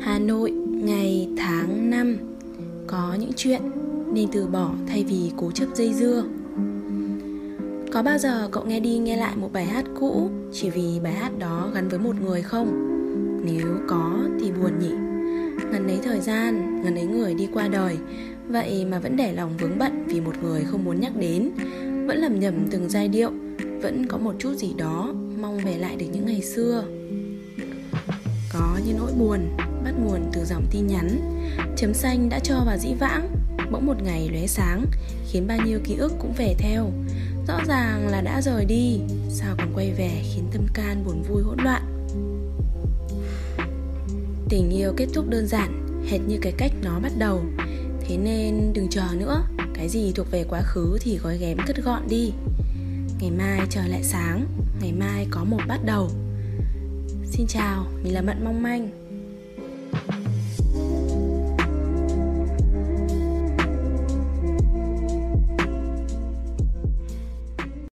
Hà Nội, ngày tháng năm. Có những chuyện nên từ bỏ thay vì cố chấp dây dưa. Có bao giờ cậu nghe đi nghe lại một bài hát cũ Chỉ vì bài hát đó gắn với một người không? Nếu có thì buồn nhỉ. Ngần ấy thời gian, ngần ấy người đi qua đời Vậy mà vẫn để lòng vướng bận vì một người không muốn nhắc đến. Vẫn lầm nhầm từng giai điệu Vẫn có một chút gì đó mong về lại được những ngày xưa. Có như nỗi buồn bắt nguồn từ dòng tin nhắn. Chấm xanh đã cho vào dĩ vãng Bỗng một ngày lóe sáng Khiến bao nhiêu ký ức cũng về theo. Rõ ràng là đã rời đi Sao còn quay về khiến tâm can buồn vui hỗn loạn. Tình yêu kết thúc đơn giản Hệt như cái cách nó bắt đầu. Thế nên đừng chờ nữa Cái gì thuộc về quá khứ thì gói ghém cất gọn đi. Ngày mai trời lại sáng Ngày mai có một bắt đầu. Xin chào, mình là Mận Mong Manh.